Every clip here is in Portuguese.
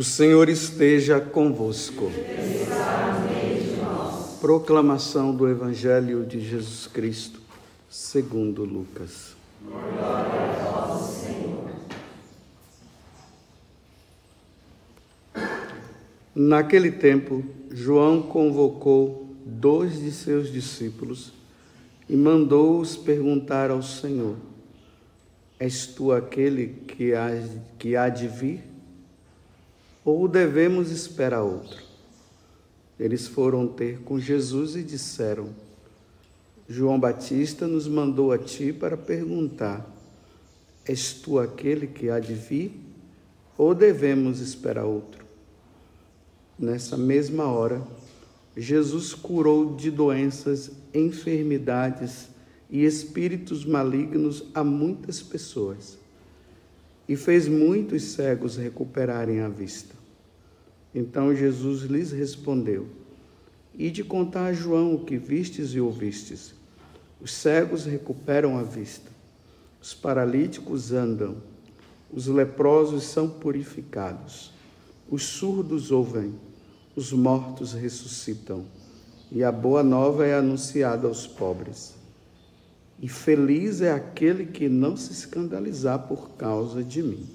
O Senhor esteja convosco. Proclamação do Evangelho de Jesus Cristo, segundo Lucas. Glória a. Naquele tempo, João convocou dois de seus discípulos e mandou-os perguntar ao Senhor: És tu aquele que há de vir? Ou devemos esperar outro? Eles foram ter com Jesus e disseram: João Batista nos mandou a ti para perguntar: És tu aquele que há de vir? Ou devemos esperar outro? Nessa mesma hora, Jesus curou de doenças, enfermidades e espíritos malignos a muitas pessoas e fez muitos cegos recuperarem a vista. Então Jesus lhes respondeu: Ide contar a João o que vistes e ouvistes. Os cegos recuperam a vista, os paralíticos andam, os leprosos são purificados, os surdos ouvem, os mortos ressuscitam, e a boa nova é anunciada aos pobres. E feliz é aquele que não se escandalizar por causa de mim.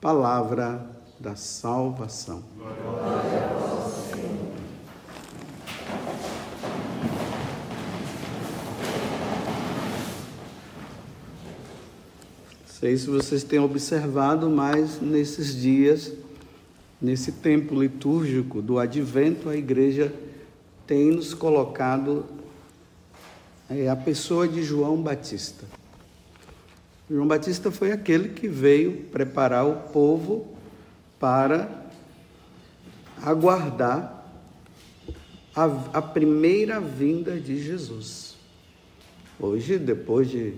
Palavra da salvação. Glória a Senhor. Sei se vocês têm observado, mas nesses dias, nesse tempo litúrgico do advento, a igreja tem nos colocado é a pessoa de João Batista. João Batista foi aquele que veio preparar o povo para aguardar a, a primeira vinda de Jesus. Hoje, depois de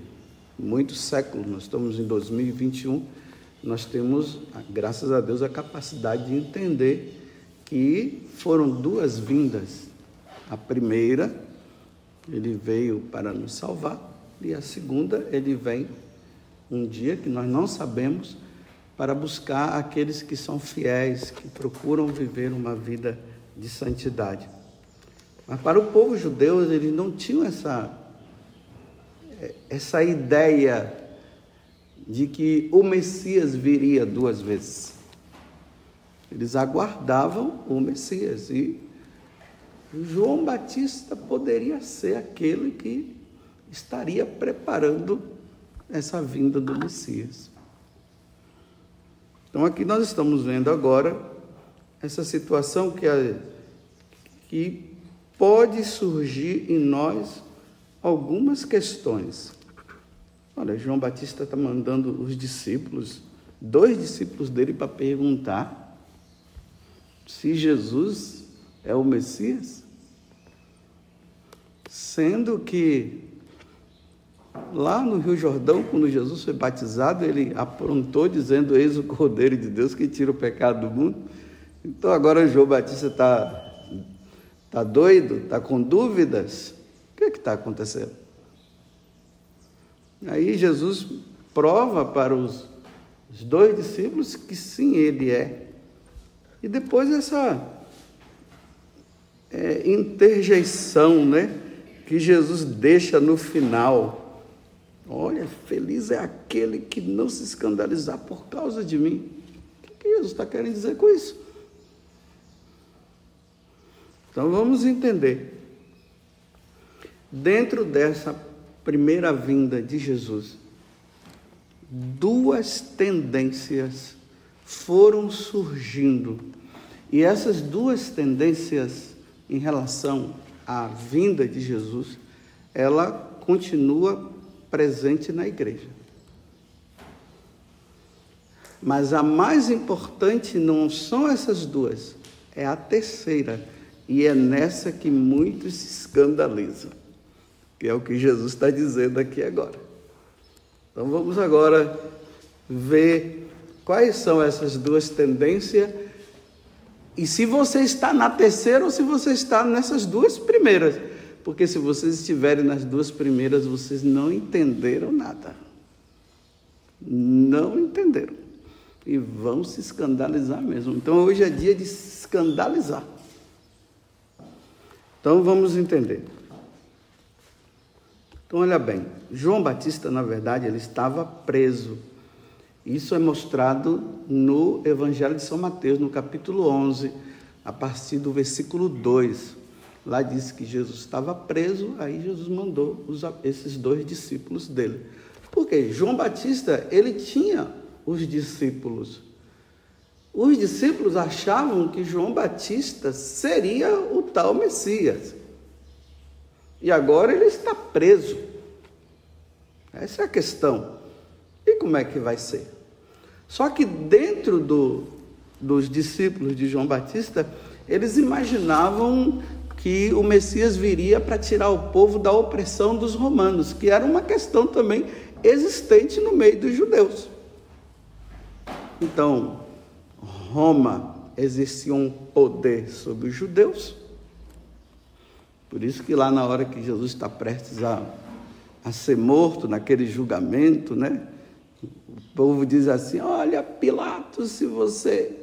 muitos séculos, nós estamos em 2021, nós temos, graças a Deus, a capacidade de entender que foram duas vindas. A primeira ele veio para nos salvar, e a segunda, ele vem um dia que nós não sabemos para buscar aqueles que são fiéis, que procuram viver uma vida de santidade. Mas para o povo judeu, eles não tinham essa, essa ideia de que o Messias viria duas vezes. Eles aguardavam o Messias e João Batista poderia ser aquele que estaria preparando essa vinda do Messias. Então, aqui nós estamos vendo agora essa situação que, que pode surgir em nós algumas questões. Olha, João Batista está mandando os discípulos, dois discípulos dele, para perguntar se Jesus é o Messias? Sendo que lá no Rio Jordão, quando Jesus foi batizado, ele aprontou dizendo: Eis o Cordeiro de Deus que tira o pecado do mundo. Então agora João Batista está tá doido, está com dúvidas. O que é está acontecendo? Aí Jesus prova para os, os dois discípulos que sim, ele é. E depois essa é, interjeição, né? Que Jesus deixa no final. Olha, feliz é aquele que não se escandalizar por causa de mim. O que Jesus está querendo dizer com isso? Então vamos entender. Dentro dessa primeira vinda de Jesus, duas tendências foram surgindo. E essas duas tendências em relação à vinda de Jesus, ela continua presente na igreja. Mas a mais importante não são essas duas, é a terceira, e é nessa que muitos se escandalizam, que é o que Jesus está dizendo aqui agora. Então vamos agora ver quais são essas duas tendências e se você está na terceira ou se você está nessas duas primeiras. Porque se vocês estiverem nas duas primeiras, vocês não entenderam nada. Não entenderam. E vão se escandalizar mesmo. Então hoje é dia de se escandalizar. Então vamos entender. Então olha bem, João Batista, na verdade, ele estava preso. Isso é mostrado no Evangelho de São Mateus, no capítulo 11, a partir do versículo 2. Lá diz que Jesus estava preso, aí Jesus mandou os, esses dois discípulos dele. Porque João Batista, ele tinha os discípulos. Os discípulos achavam que João Batista seria o tal Messias. E agora ele está preso. Essa é a questão. E como é que vai ser? Só que dentro do, dos discípulos de João Batista, eles imaginavam que o Messias viria para tirar o povo da opressão dos romanos, que era uma questão também existente no meio dos judeus. Então, Roma exercia um poder sobre os judeus. Por isso que lá na hora que Jesus está prestes a, a ser morto, naquele julgamento, né? O povo diz assim: Olha, Pilatos, se você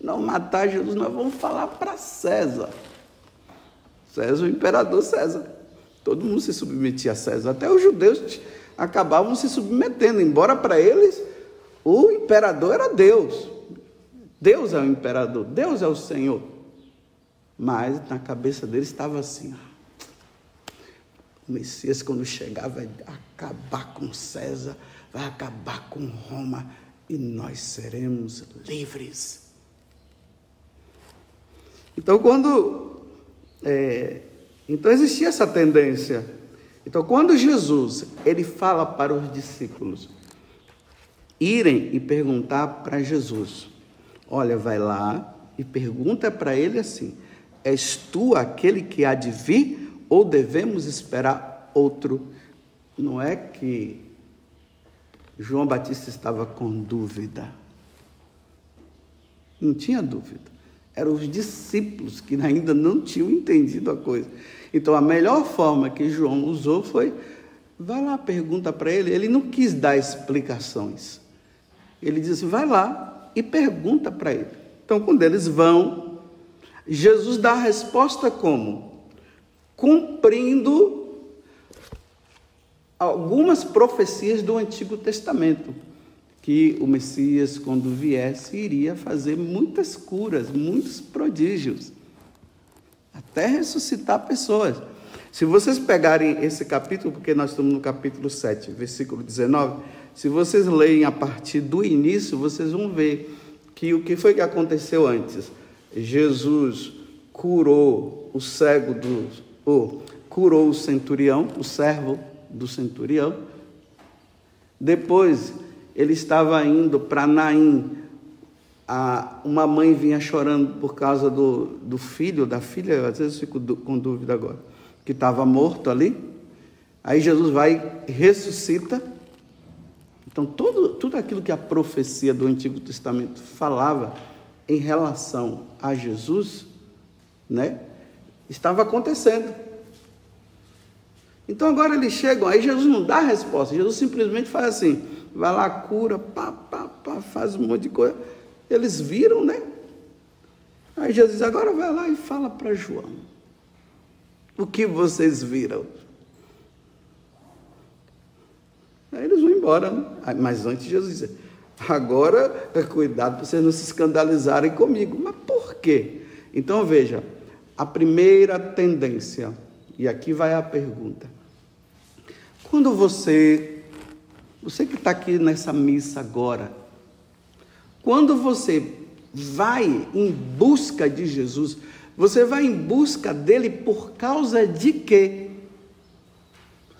não matar Jesus, nós vamos falar para César. César, o imperador César. Todo mundo se submetia a César. Até os judeus acabavam se submetendo, embora para eles o imperador era Deus. Deus é o imperador, Deus é o Senhor. Mas na cabeça deles estava assim: o Messias, quando chegar, vai acabar com César, vai acabar com Roma e nós seremos livres. Então, quando é, então existia essa tendência. Então, quando Jesus ele fala para os discípulos irem e perguntar para Jesus, olha, vai lá e pergunta para ele assim: És tu aquele que há de vir ou devemos esperar outro? Não é que João Batista estava com dúvida. Não tinha dúvida. Eram os discípulos que ainda não tinham entendido a coisa. Então, a melhor forma que João usou foi: vai lá, pergunta para ele. Ele não quis dar explicações. Ele disse: vai lá e pergunta para ele. Então, quando eles vão, Jesus dá a resposta como? Cumprindo algumas profecias do Antigo Testamento que o Messias, quando viesse, iria fazer muitas curas, muitos prodígios, até ressuscitar pessoas. Se vocês pegarem esse capítulo, porque nós estamos no capítulo 7, versículo 19, se vocês leem a partir do início, vocês vão ver que o que foi que aconteceu antes? Jesus curou o cego do. Oh, curou o centurião, o servo do centurião. Depois ele estava indo para Naim. A, uma mãe vinha chorando por causa do, do filho, da filha, às vezes fico com dúvida agora, que estava morto ali. Aí Jesus vai e ressuscita. Então, tudo, tudo aquilo que a profecia do Antigo Testamento falava em relação a Jesus, né, estava acontecendo. Então agora eles chegam, aí Jesus não dá a resposta, Jesus simplesmente faz assim: vai lá, cura, pá, pá, pá, faz um monte de coisa. Eles viram, né? Aí Jesus diz, agora vai lá e fala para João. O que vocês viram? Aí eles vão embora, né? Mas antes Jesus diz, agora é cuidado para vocês não se escandalizarem comigo. Mas por quê? Então veja, a primeira tendência, e aqui vai a pergunta. Quando você você que está aqui nessa missa agora, quando você vai em busca de Jesus, você vai em busca dele por causa de quê?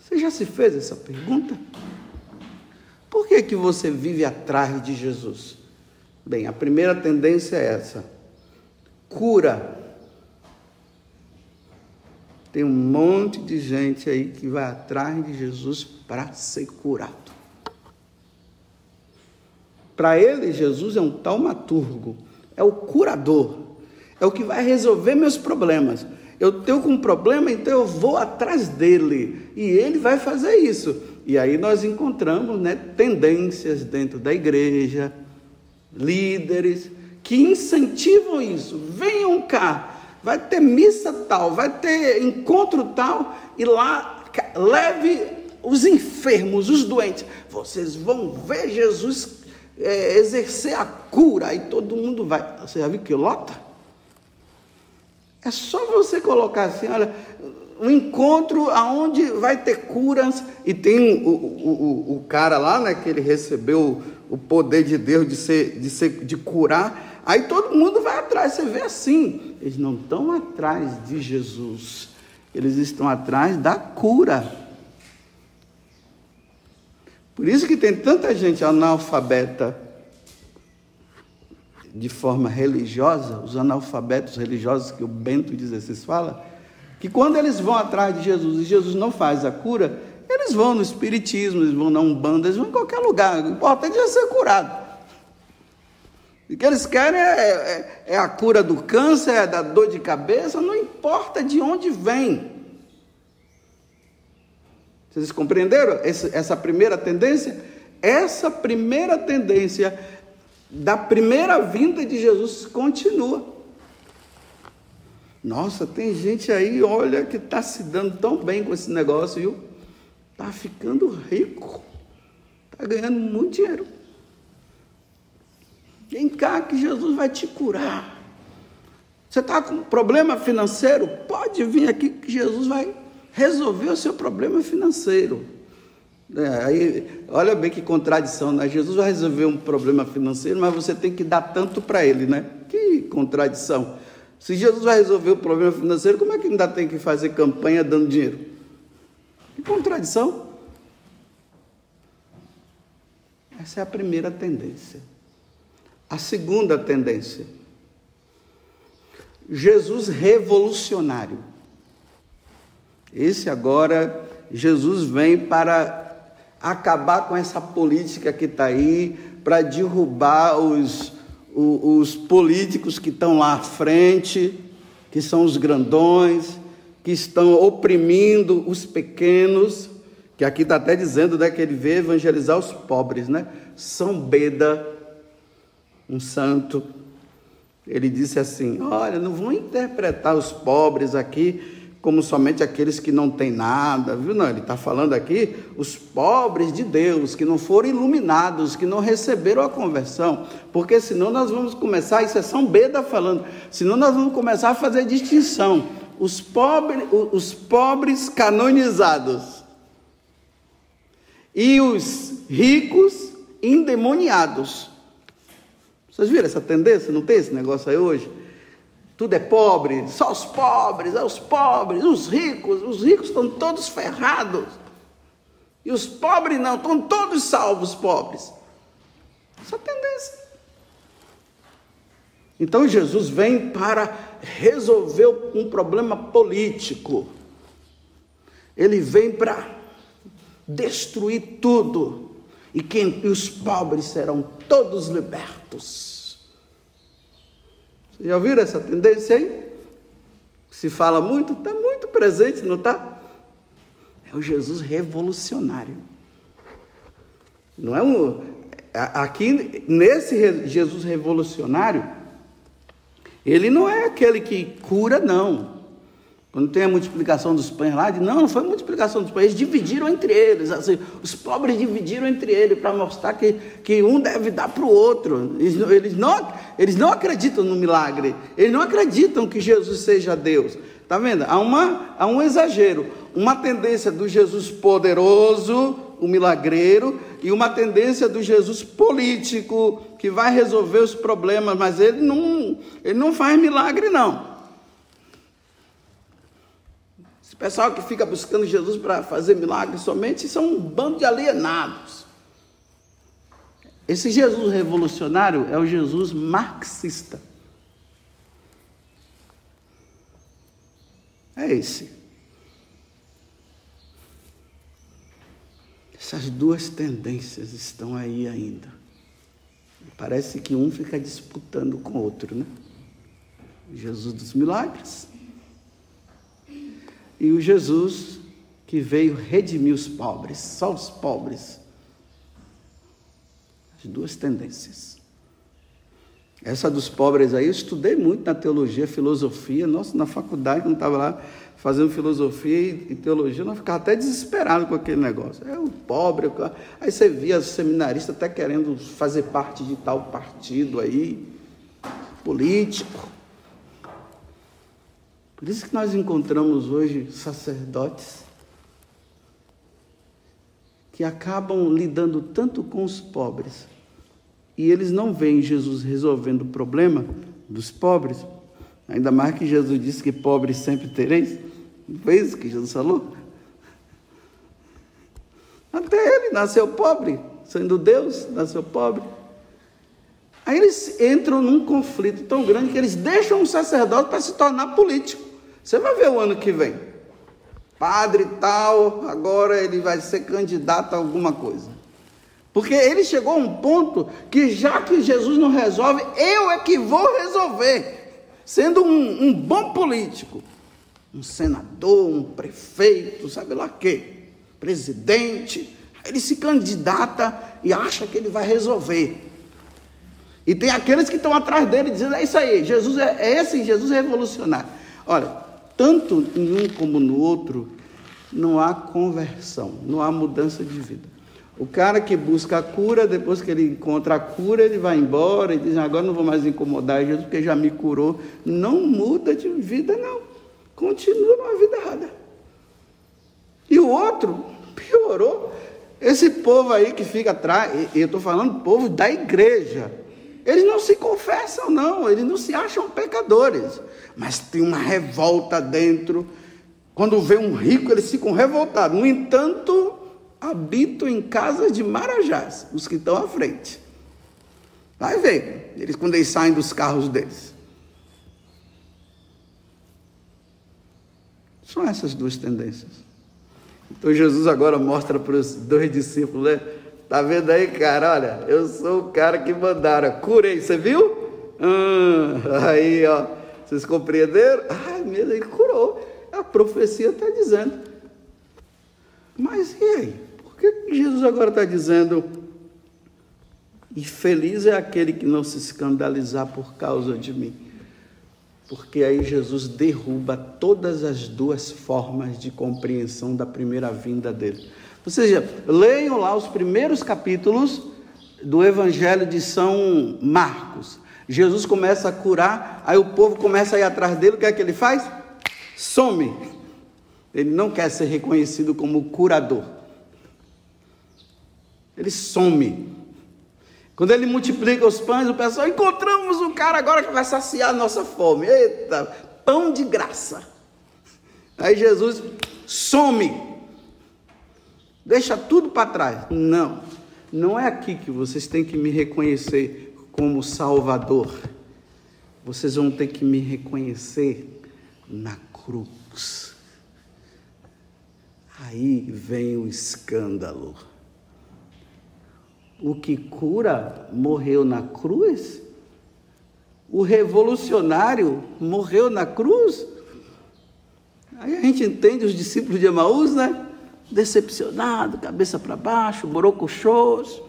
Você já se fez essa pergunta? Por que, que você vive atrás de Jesus? Bem, a primeira tendência é essa: cura. Tem um monte de gente aí que vai atrás de Jesus para ser curado. Para ele, Jesus é um taumaturgo, é o curador, é o que vai resolver meus problemas. Eu tenho um problema, então eu vou atrás dele e ele vai fazer isso. E aí nós encontramos né, tendências dentro da igreja, líderes, que incentivam isso. Venham cá, vai ter missa tal, vai ter encontro tal, e lá leve os enfermos, os doentes. Vocês vão ver Jesus é, exercer a cura, aí todo mundo vai. Você já viu que lota? É só você colocar assim, olha, um encontro aonde vai ter curas e tem o, o, o, o, cara lá, né, que ele recebeu o poder de Deus de ser, de ser, de curar. Aí todo mundo vai atrás. Você vê assim, eles não estão atrás de Jesus, eles estão atrás da cura. Por isso que tem tanta gente analfabeta de forma religiosa, os analfabetos religiosos que o Bento XVI fala, que quando eles vão atrás de Jesus e Jesus não faz a cura, eles vão no espiritismo, eles vão na Umbanda, eles vão em qualquer lugar. O importante é ser curado. O que eles querem é, é, é, a cura do câncer, é da dor de cabeça, não importa de onde vem. Vocês compreenderam essa, primeira tendência? Essa primeira tendência da primeira vinda de Jesus continua. Nossa, tem gente aí, olha, que está se dando tão bem com esse negócio, viu? Está ficando rico. Está ganhando muito dinheiro. Vem cá que Jesus vai te curar. Você está com problema financeiro? Pode vir aqui que Jesus vai resolver o seu problema financeiro. É, aí, olha bem que contradição, né? Jesus vai resolver um problema financeiro, mas você tem que dar tanto para ele, né? Que contradição. Se Jesus vai resolver o problema financeiro, como é que ainda tem que fazer campanha dando dinheiro? Que contradição. Essa é a primeira tendência. A segunda tendência. Jesus revolucionário. Esse agora, Jesus vem para acabar com essa política que está aí, para derrubar os, os políticos que estão lá à frente, que são os grandões, que estão oprimindo os pequenos, que aqui está até dizendo né, que ele veio evangelizar os pobres, né? São Beda, um santo, ele disse assim: Olha, não vão interpretar os pobres aqui como somente aqueles que não têm nada, viu? Não, ele está falando aqui os pobres de Deus, que não foram iluminados, que não receberam a conversão, porque senão nós vamos começar, isso é São Beda falando, senão nós vamos começar a fazer distinção, os pobres, os pobres canonizados e os ricos endemoniados. Vocês viram essa tendência? Não tem esse negócio aí hoje? tudo é pobre, só os pobres, é os pobres, os ricos, os ricos estão todos ferrados. E os pobres não, estão todos salvos, pobres. Essa tendência. Então Jesus vem para resolver um problema político. Ele vem para destruir tudo. E, quem, e os pobres serão todos libertos. Já ouviram essa tendência aí? Se fala muito, está muito presente, não está? É o Jesus revolucionário. Não é um. Aqui, nesse Jesus revolucionário, ele não é aquele que cura, não. Quando tem a multiplicação dos pães lá, não, não foi multiplicação dos pães, eles dividiram entre eles. Assim, os pobres dividiram entre eles para mostrar que, que um deve dar para o outro. Eles, eles, não, eles não acreditam no milagre, eles não acreditam que Jesus seja Deus. Está vendo? Há, uma, há um exagero, uma tendência do Jesus poderoso, o milagreiro, e uma tendência do Jesus político, que vai resolver os problemas, mas ele não, ele não faz milagre, não. Pessoal que fica buscando Jesus para fazer milagres somente são um bando de alienados. Esse Jesus revolucionário é o Jesus marxista. É esse. Essas duas tendências estão aí ainda. Parece que um fica disputando com o outro, né? Jesus dos milagres e o Jesus que veio redimir os pobres, só os pobres. As duas tendências. Essa dos pobres aí, eu estudei muito na teologia, filosofia. Nossa, na faculdade, quando estava lá fazendo filosofia e teologia, eu ficava até desesperado com aquele negócio. É o pobre. Aí você via seminarista até querendo fazer parte de tal partido aí, político. Por isso que nós encontramos hoje sacerdotes que acabam lidando tanto com os pobres e eles não veem Jesus resolvendo o problema dos pobres, ainda mais que Jesus disse que pobres sempre tereis. Não foi isso que Jesus falou? Até ele nasceu pobre, sendo Deus, nasceu pobre. Aí eles entram num conflito tão grande que eles deixam um sacerdote para se tornar político. Você vai ver o ano que vem. Padre tal, agora ele vai ser candidato a alguma coisa. Porque ele chegou a um ponto que, já que Jesus não resolve, eu é que vou resolver. Sendo um, um bom político, um senador, um prefeito, sabe lá quê, presidente, ele se candidata e acha que ele vai resolver. E tem aqueles que estão atrás dele dizendo: é isso aí, Jesus é, é esse Jesus é revolucionário. Olha, tanto em um como no outro, não há conversão, não há mudança de vida. O cara que busca a cura, depois que ele encontra a cura, ele vai embora e diz: Agora não vou mais incomodar Jesus porque já me curou. Não muda de vida, não. Continua numa vida errada. E o outro piorou. Esse povo aí que fica atrás, eu estou falando povo da igreja. Eles não se confessam, não, eles não se acham pecadores, mas tem uma revolta dentro. Quando vê um rico, eles ficam revoltados. No entanto, habitam em casas de marajás, os que estão à frente. Vai ver, eles quando eles saem dos carros deles. São essas duas tendências. Então Jesus agora mostra para os dois discípulos, né? Tá vendo aí, cara? Olha, eu sou o cara que mandaram. Curei, você viu? Hum, aí, ó. Vocês compreenderam? Ai, mesmo, ele curou. A profecia está dizendo. Mas e aí? Por que Jesus agora está dizendo, e feliz é aquele que não se escandalizar por causa de mim? Porque aí Jesus derruba todas as duas formas de compreensão da primeira vinda dele. Ou seja, leiam lá os primeiros capítulos do Evangelho de São Marcos. Jesus começa a curar, aí o povo começa a ir atrás dele, o que é que ele faz? Some. Ele não quer ser reconhecido como curador ele some. Quando ele multiplica os pães, o pessoal, encontramos o cara agora que vai saciar a nossa fome. Eita, pão de graça. Aí Jesus some. Deixa tudo para trás. Não, não é aqui que vocês têm que me reconhecer como Salvador. Vocês vão ter que me reconhecer na cruz. Aí vem o escândalo o que cura morreu na cruz? O revolucionário morreu na cruz? Aí a gente entende os discípulos de Emaús, né? Decepcionado, cabeça para baixo, borocochôs.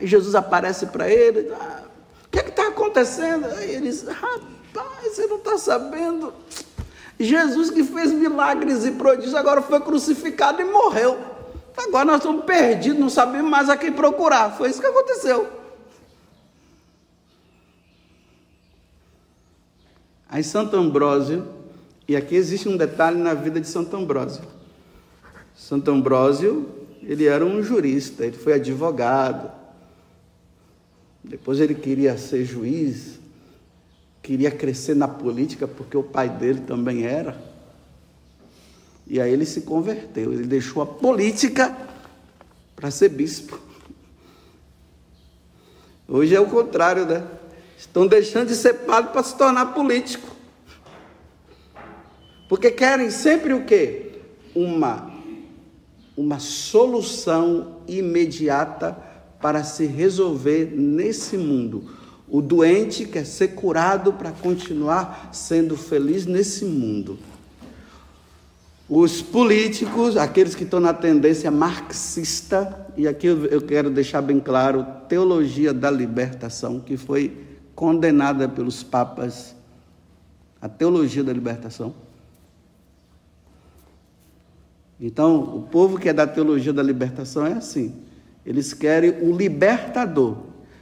Jesus aparece para ele. Ah, o que é está acontecendo? Aí eles, rapaz, você não está sabendo. Jesus que fez milagres e prodígios, agora foi crucificado e morreu. Agora nós estamos perdidos, não sabemos mais a quem procurar. Foi isso que aconteceu. Aí Santo Ambrósio, e aqui existe um detalhe na vida de Santo Ambrósio. Santo Ambrósio, ele era um jurista, ele foi advogado. Depois ele queria ser juiz, queria crescer na política, porque o pai dele também era. E aí ele se converteu, ele deixou a política para ser bispo. Hoje é o contrário, né? Estão deixando de ser padre para se tornar político. Porque querem sempre o quê? Uma, uma solução imediata para se resolver nesse mundo. O doente quer ser curado para continuar sendo feliz nesse mundo. Os políticos, aqueles que estão na tendência marxista, e aqui eu quero deixar bem claro, teologia da libertação, que foi condenada pelos papas, a teologia da libertação. Então, o povo que é da teologia da libertação é assim. Eles querem o libertador.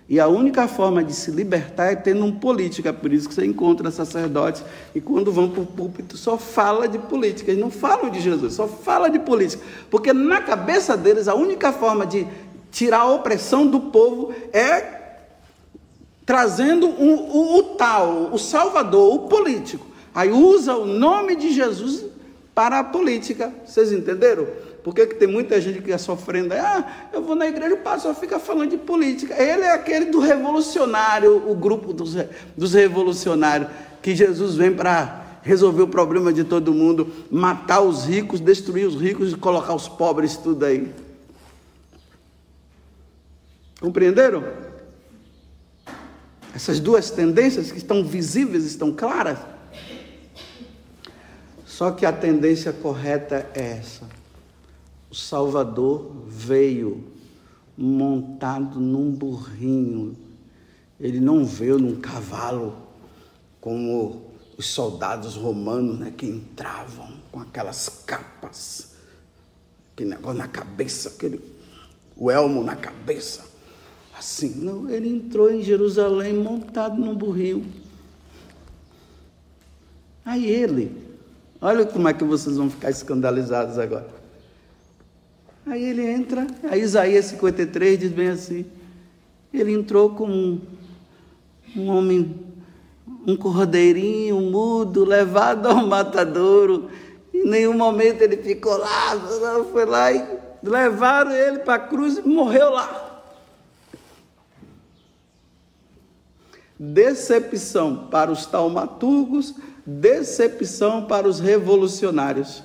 E a única forma de se libertar é tendo um político. É por isso que você encontra sacerdotes e quando vão para o púlpito só fala de política. Eles não falam de Jesus, só fala de política. Porque na cabeça deles a única forma de tirar a opressão do povo é trazendo o, o tal, o salvador, o político. Aí usa o nome de Jesus para a política. Vocês entenderam? Por que, tem muita gente que está sofrendo? Ah, eu vou na igreja, o pastor fica falando de política. Ele é aquele do revolucionário, o grupo dos, dos revolucionários, que Jesus vem para resolver o problema de todo mundo, matar os ricos, destruir os ricos e colocar os pobres tudo aí. Compreenderam? Essas duas tendências que estão visíveis, estão claras. Só que a tendência correta é essa. O Salvador veio montado num burrinho. Ele não veio num cavalo, como os soldados romanos né, que entravam com aquelas capas, aquele negócio na cabeça, aquele, o elmo na cabeça. Assim, não, ele entrou em Jerusalém montado num burrinho. Aí ele, olha como é que vocês vão ficar escandalizados agora. Aí ele entra, a Isaías 53 diz bem assim: ele entrou como um, um homem, um cordeirinho mudo, levado ao matadouro. Em nenhum momento ele ficou lá, foi lá e levaram ele para a cruz e morreu lá. Decepção para os taumaturgos, decepção para os revolucionários.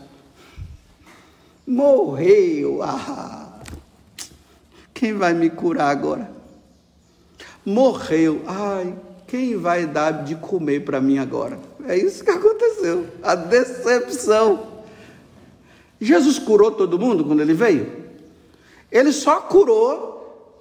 Morreu. Ah, quem vai me curar agora? Morreu. Ai, quem vai dar de comer para mim agora? É isso que aconteceu. A decepção. Jesus curou todo mundo quando ele veio? Ele só curou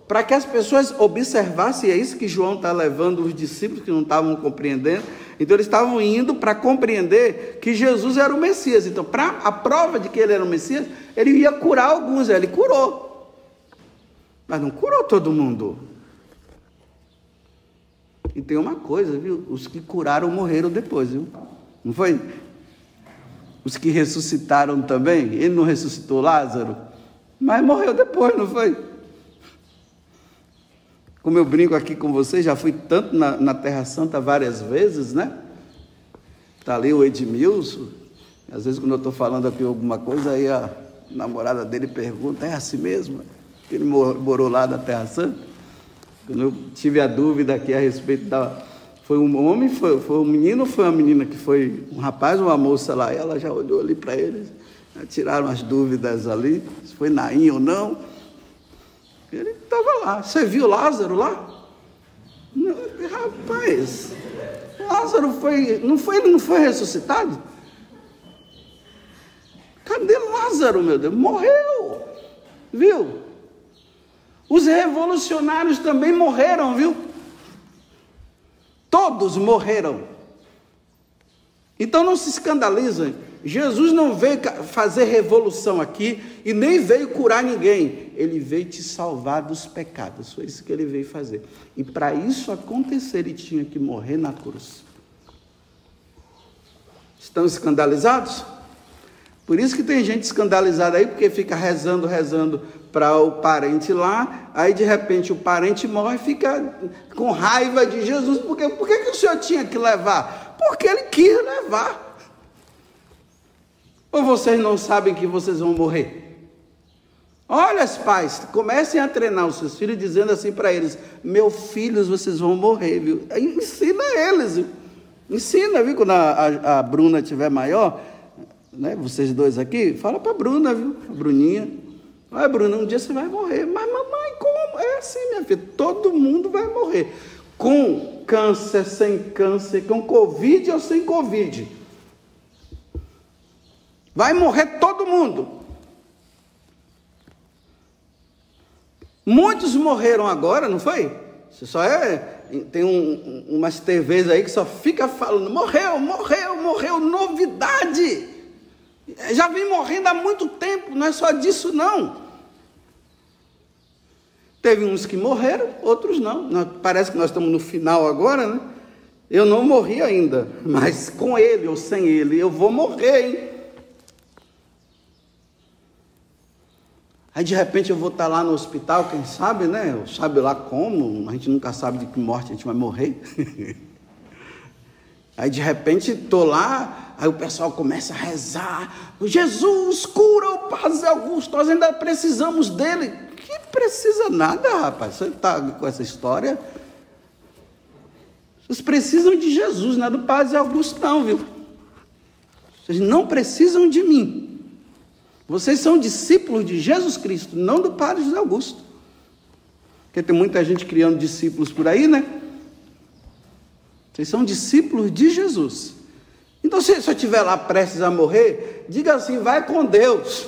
para que as pessoas observassem, é isso que João está levando os discípulos que não estavam compreendendo, então eles estavam indo para compreender que Jesus era o Messias. Então, para a prova de que ele era o Messias, ele ia curar alguns, ele curou. Mas não curou todo mundo. E tem uma coisa, viu? Os que curaram morreram depois, viu? Não foi? Os que ressuscitaram também, ele não ressuscitou Lázaro, mas morreu depois, não foi? Como eu brinco aqui com vocês, já fui tanto na, na Terra Santa várias vezes, né? Está ali o Edmilson. Às vezes, quando eu estou falando aqui alguma coisa, aí a namorada dele pergunta: é assim mesmo? Ele morou lá na Terra Santa? Quando eu tive a dúvida aqui a respeito da. Foi um homem, foi, foi um menino ou foi uma menina que foi um rapaz ou uma moça lá? Ela já olhou ali para eles, tiraram as dúvidas ali, se foi Naim ou não. Ele estava lá. Você viu Lázaro lá? Rapaz, Lázaro foi, não foi, ele não foi ressuscitado? Cadê Lázaro, meu Deus? Morreu, viu? Os revolucionários também morreram, viu? Todos morreram. Então não se escandalizem Jesus não veio fazer revolução aqui e nem veio curar ninguém. Ele veio te salvar dos pecados. Foi isso que ele veio fazer. E para isso acontecer, ele tinha que morrer na cruz. Estão escandalizados? Por isso que tem gente escandalizada aí, porque fica rezando, rezando para o parente lá, aí de repente o parente morre e fica com raiva de Jesus. Por, quê? Por que, que o senhor tinha que levar? Porque ele quis levar. Ou vocês não sabem que vocês vão morrer? Olha, pais, comecem a treinar os seus filhos dizendo assim para eles: Meus filhos, vocês vão morrer, viu? Ensina eles, viu? Ensina, viu? Quando a, a, a Bruna tiver maior, né? Vocês dois aqui, fala para a Bruna, viu? A Bruninha. Olha, Bruna, um dia você vai morrer. Mas, mamãe, como? É assim, minha filha, todo mundo vai morrer. Com câncer, sem câncer, com Covid ou sem Covid. Vai morrer todo mundo. Muitos morreram agora, não foi? Você só é. Tem um, umas TVs aí que só fica falando: morreu, morreu, morreu, novidade. Já vem morrendo há muito tempo, não é só disso, não. Teve uns que morreram, outros não. Parece que nós estamos no final agora, né? Eu não morri ainda, mas com ele ou sem ele, eu vou morrer, hein? Aí de repente eu vou estar lá no hospital, quem sabe, né? Sabe lá como, a gente nunca sabe de que morte a gente vai morrer. Aí de repente estou lá, aí o pessoal começa a rezar: Jesus, cura o Padre Augusto, nós ainda precisamos dele. Que precisa nada, rapaz. Você está com essa história? Vocês precisam de Jesus, não é do Padre Augusto, não, viu? Vocês não precisam de mim. Vocês são discípulos de Jesus Cristo, não do Padre José Augusto. Porque tem muita gente criando discípulos por aí, né? Vocês são discípulos de Jesus. Então, se eu estiver lá prestes a morrer, diga assim: vai com Deus.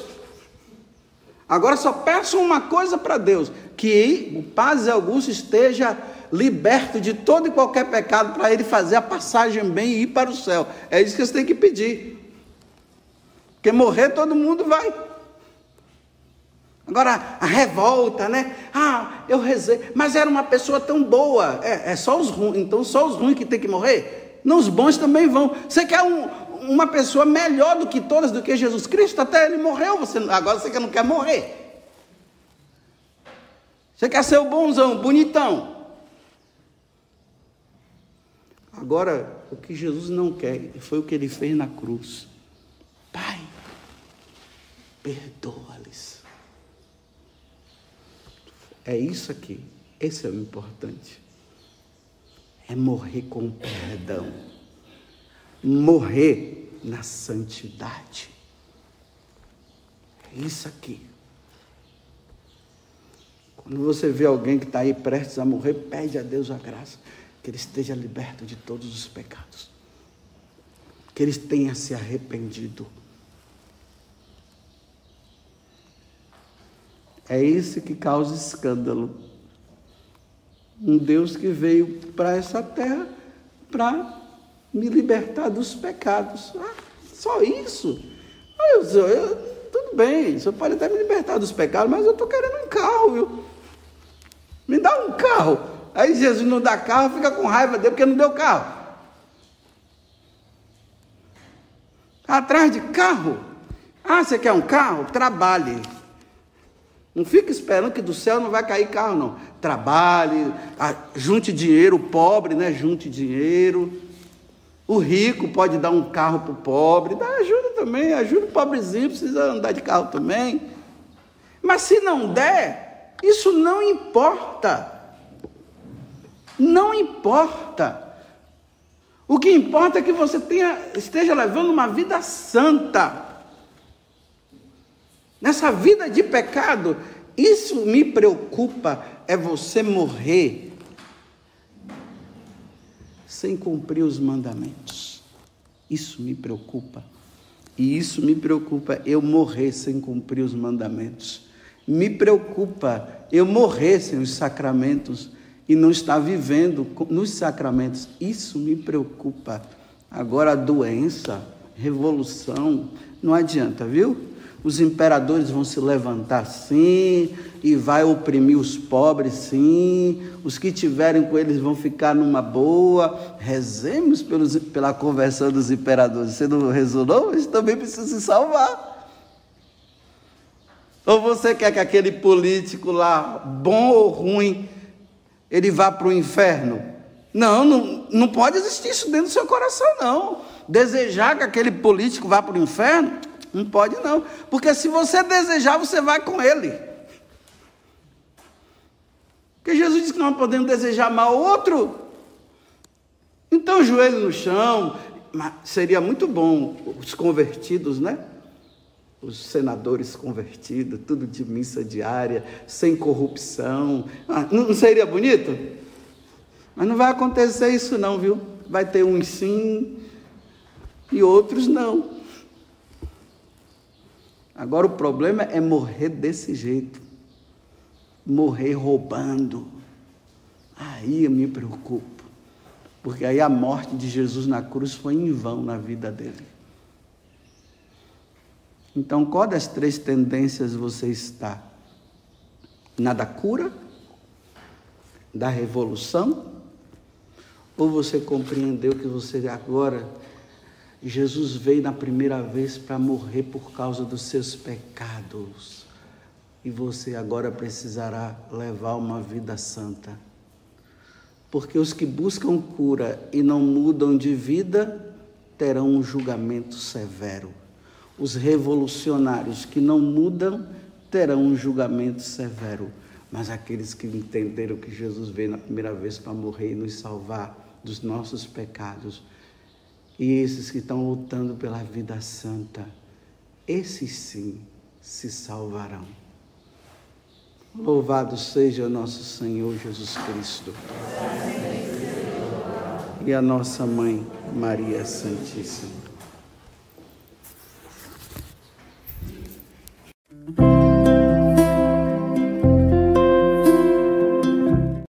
Agora só peço uma coisa para Deus: que o Padre Augusto esteja liberto de todo e qualquer pecado para ele fazer a passagem bem e ir para o céu. É isso que você tem que pedir. Porque morrer todo mundo vai. Agora, a revolta, né? Ah, eu rezei, mas era uma pessoa tão boa. É, é só os ruins, então só os ruins que tem que morrer? Não, os bons também vão. Você quer um, uma pessoa melhor do que todas, do que Jesus Cristo, até ele morreu, você, agora você não quer morrer. Você quer ser o bonzão, bonitão. Agora, o que Jesus não quer foi o que ele fez na cruz. Pai, perdoa-lhes. É isso aqui. Esse é o importante. É morrer com perdão morrer na santidade. É isso aqui. Quando você vê alguém que está aí prestes a morrer, pede a Deus a graça que ele esteja liberto de todos os pecados, que ele tenha se arrependido. É isso que causa escândalo. Um Deus que veio para essa terra para me libertar dos pecados. Ah, só isso. Aí eu, eu, tudo bem, o senhor pode até me libertar dos pecados, mas eu estou querendo um carro, viu? Me dá um carro. Aí Jesus não dá carro, fica com raiva dele porque não deu carro. Atrás de carro. Ah, você quer um carro? Trabalhe. Não fica esperando que do céu não vai cair carro, não. Trabalhe, junte dinheiro, o pobre, né? Junte dinheiro. O rico pode dar um carro para o pobre, dá ajuda também, ajuda o pobrezinho, precisa andar de carro também. Mas se não der, isso não importa. Não importa. O que importa é que você tenha, esteja levando uma vida santa. Nessa vida de pecado, isso me preocupa, é você morrer sem cumprir os mandamentos. Isso me preocupa. E isso me preocupa eu morrer sem cumprir os mandamentos. Me preocupa eu morrer sem os sacramentos e não estar vivendo nos sacramentos. Isso me preocupa. Agora a doença, revolução, não adianta, viu? Os imperadores vão se levantar sim, e vai oprimir os pobres sim, os que tiverem com eles vão ficar numa boa. Rezemos pelos, pela conversão dos imperadores. Você não rezou, não? Eles também precisam se salvar. Ou você quer que aquele político lá, bom ou ruim, ele vá para o inferno? Não, não, não pode existir isso dentro do seu coração, não. Desejar que aquele político vá para o inferno não pode não. Porque se você desejar, você vai com ele. Porque Jesus disse que não podemos desejar mal ao outro. Então, joelho no chão. seria muito bom os convertidos, né? Os senadores convertidos, tudo de missa diária, sem corrupção. Ah, não seria bonito? Mas não vai acontecer isso, não, viu? Vai ter uns sim e outros não. Agora o problema é morrer desse jeito. Morrer roubando. Aí eu me preocupo, porque aí a morte de Jesus na cruz foi em vão na vida dele. Então, qual das três tendências você está? Na da cura? Da revolução? Ou você compreendeu que você agora, Jesus veio na primeira vez para morrer por causa dos seus pecados, e você agora precisará levar uma vida santa? Porque os que buscam cura e não mudam de vida terão um julgamento severo. Os revolucionários que não mudam terão um julgamento severo. Mas aqueles que entenderam que Jesus veio na primeira vez para morrer e nos salvar dos nossos pecados, e esses que estão lutando pela vida santa, esses sim se salvarão. Louvado seja o nosso Senhor Jesus Cristo. E a nossa mãe, Maria Santíssima.